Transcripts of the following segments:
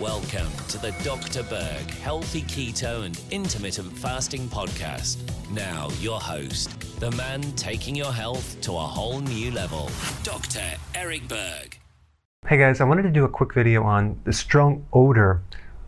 Welcome to the Dr. Berg Healthy Keto and Intermittent Fasting Podcast. Now, your host, the man taking your health to a whole new level, Dr. Eric Berg. Hey guys, I wanted to do a quick video on the strong odor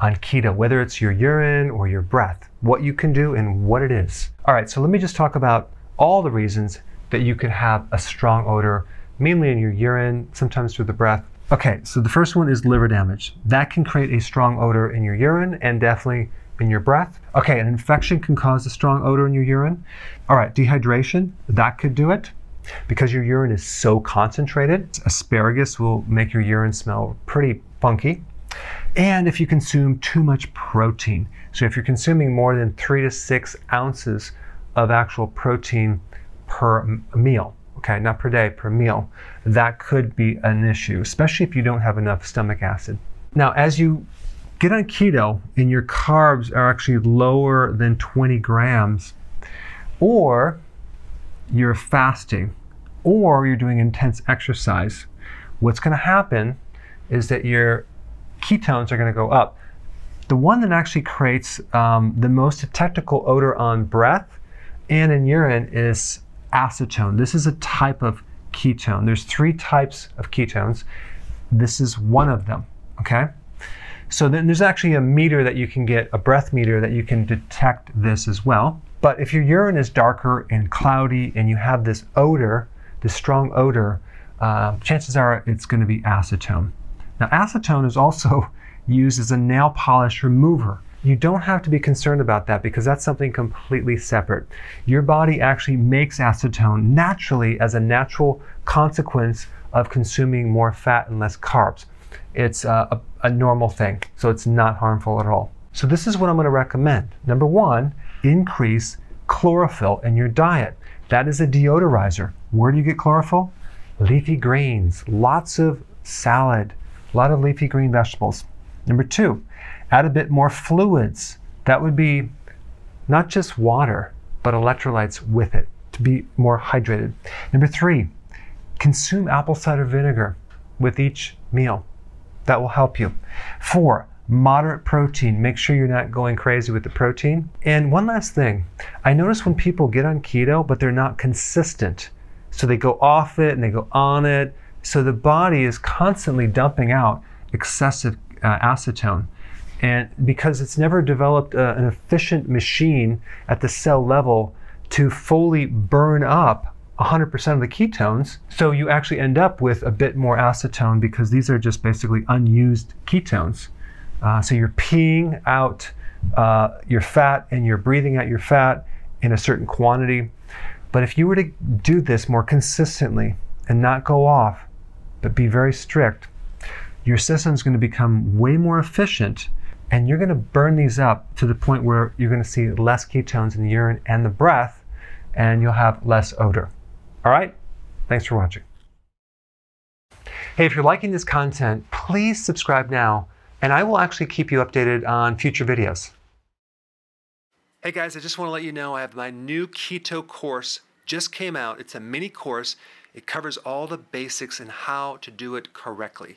on keto, whether it's your urine or your breath, what you can do and what it is. All right, so let me just talk about all the reasons that you could have a strong odor, mainly in your urine, sometimes through the breath, Okay, so the first one is liver damage. That can create a strong odor in your urine and definitely in your breath. Okay, an infection can cause a strong odor in your urine. All right, dehydration, that could do it because your urine is so concentrated. Asparagus will make your urine smell pretty funky. And if you consume too much protein, so if you're consuming more than three to six ounces of actual protein per meal, okay, not per day, per meal, that could be an issue, especially if you don't have enough stomach acid. Now, as you get on keto and your carbs are actually lower than 20 grams, or you're fasting, or you're doing intense exercise, what's going to happen is that your ketones are going to go up. The one that actually creates um, the most detectable odor on breath and in urine is acetone. This is a type of ketone. There's three types of ketones. This is one of them, okay? So then there's actually a meter that you can get, a breath meter that you can detect this as well. But if your urine is darker and cloudy and you have this odor, this strong odor, uh, chances are it's going to be acetone. Now, acetone is also used as a nail polish remover. You don't have to be concerned about that because that's something completely separate. Your body actually makes acetone naturally as a natural consequence of consuming more fat and less carbs. It's a, a, a normal thing, so it's not harmful at all. So, this is what I'm going to recommend. Number one, increase chlorophyll in your diet. That is a deodorizer. Where do you get chlorophyll? Leafy greens, lots of salad, a lot of leafy green vegetables. Number two, add a bit more fluids. That would be not just water, but electrolytes with it to be more hydrated. Number three, consume apple cider vinegar with each meal. That will help you. Four, moderate protein. Make sure you're not going crazy with the protein. And one last thing I notice when people get on keto, but they're not consistent. So they go off it and they go on it. So the body is constantly dumping out excessive uh, acetone. And because it's never developed uh, an efficient machine at the cell level to fully burn up 100% of the ketones, so you actually end up with a bit more acetone because these are just basically unused ketones. Uh, so you're peeing out uh, your fat and you're breathing out your fat in a certain quantity. But if you were to do this more consistently and not go off, but be very strict, your system is going to become way more efficient and you're going to burn these up to the point where you're going to see less ketones in the urine and the breath, and you'll have less odor. All right? Thanks for watching. Hey, if you're liking this content, please subscribe now, and I will actually keep you updated on future videos. Hey guys, I just want to let you know I have my new keto course just came out. It's a mini course. It covers all the basics and how to do it correctly.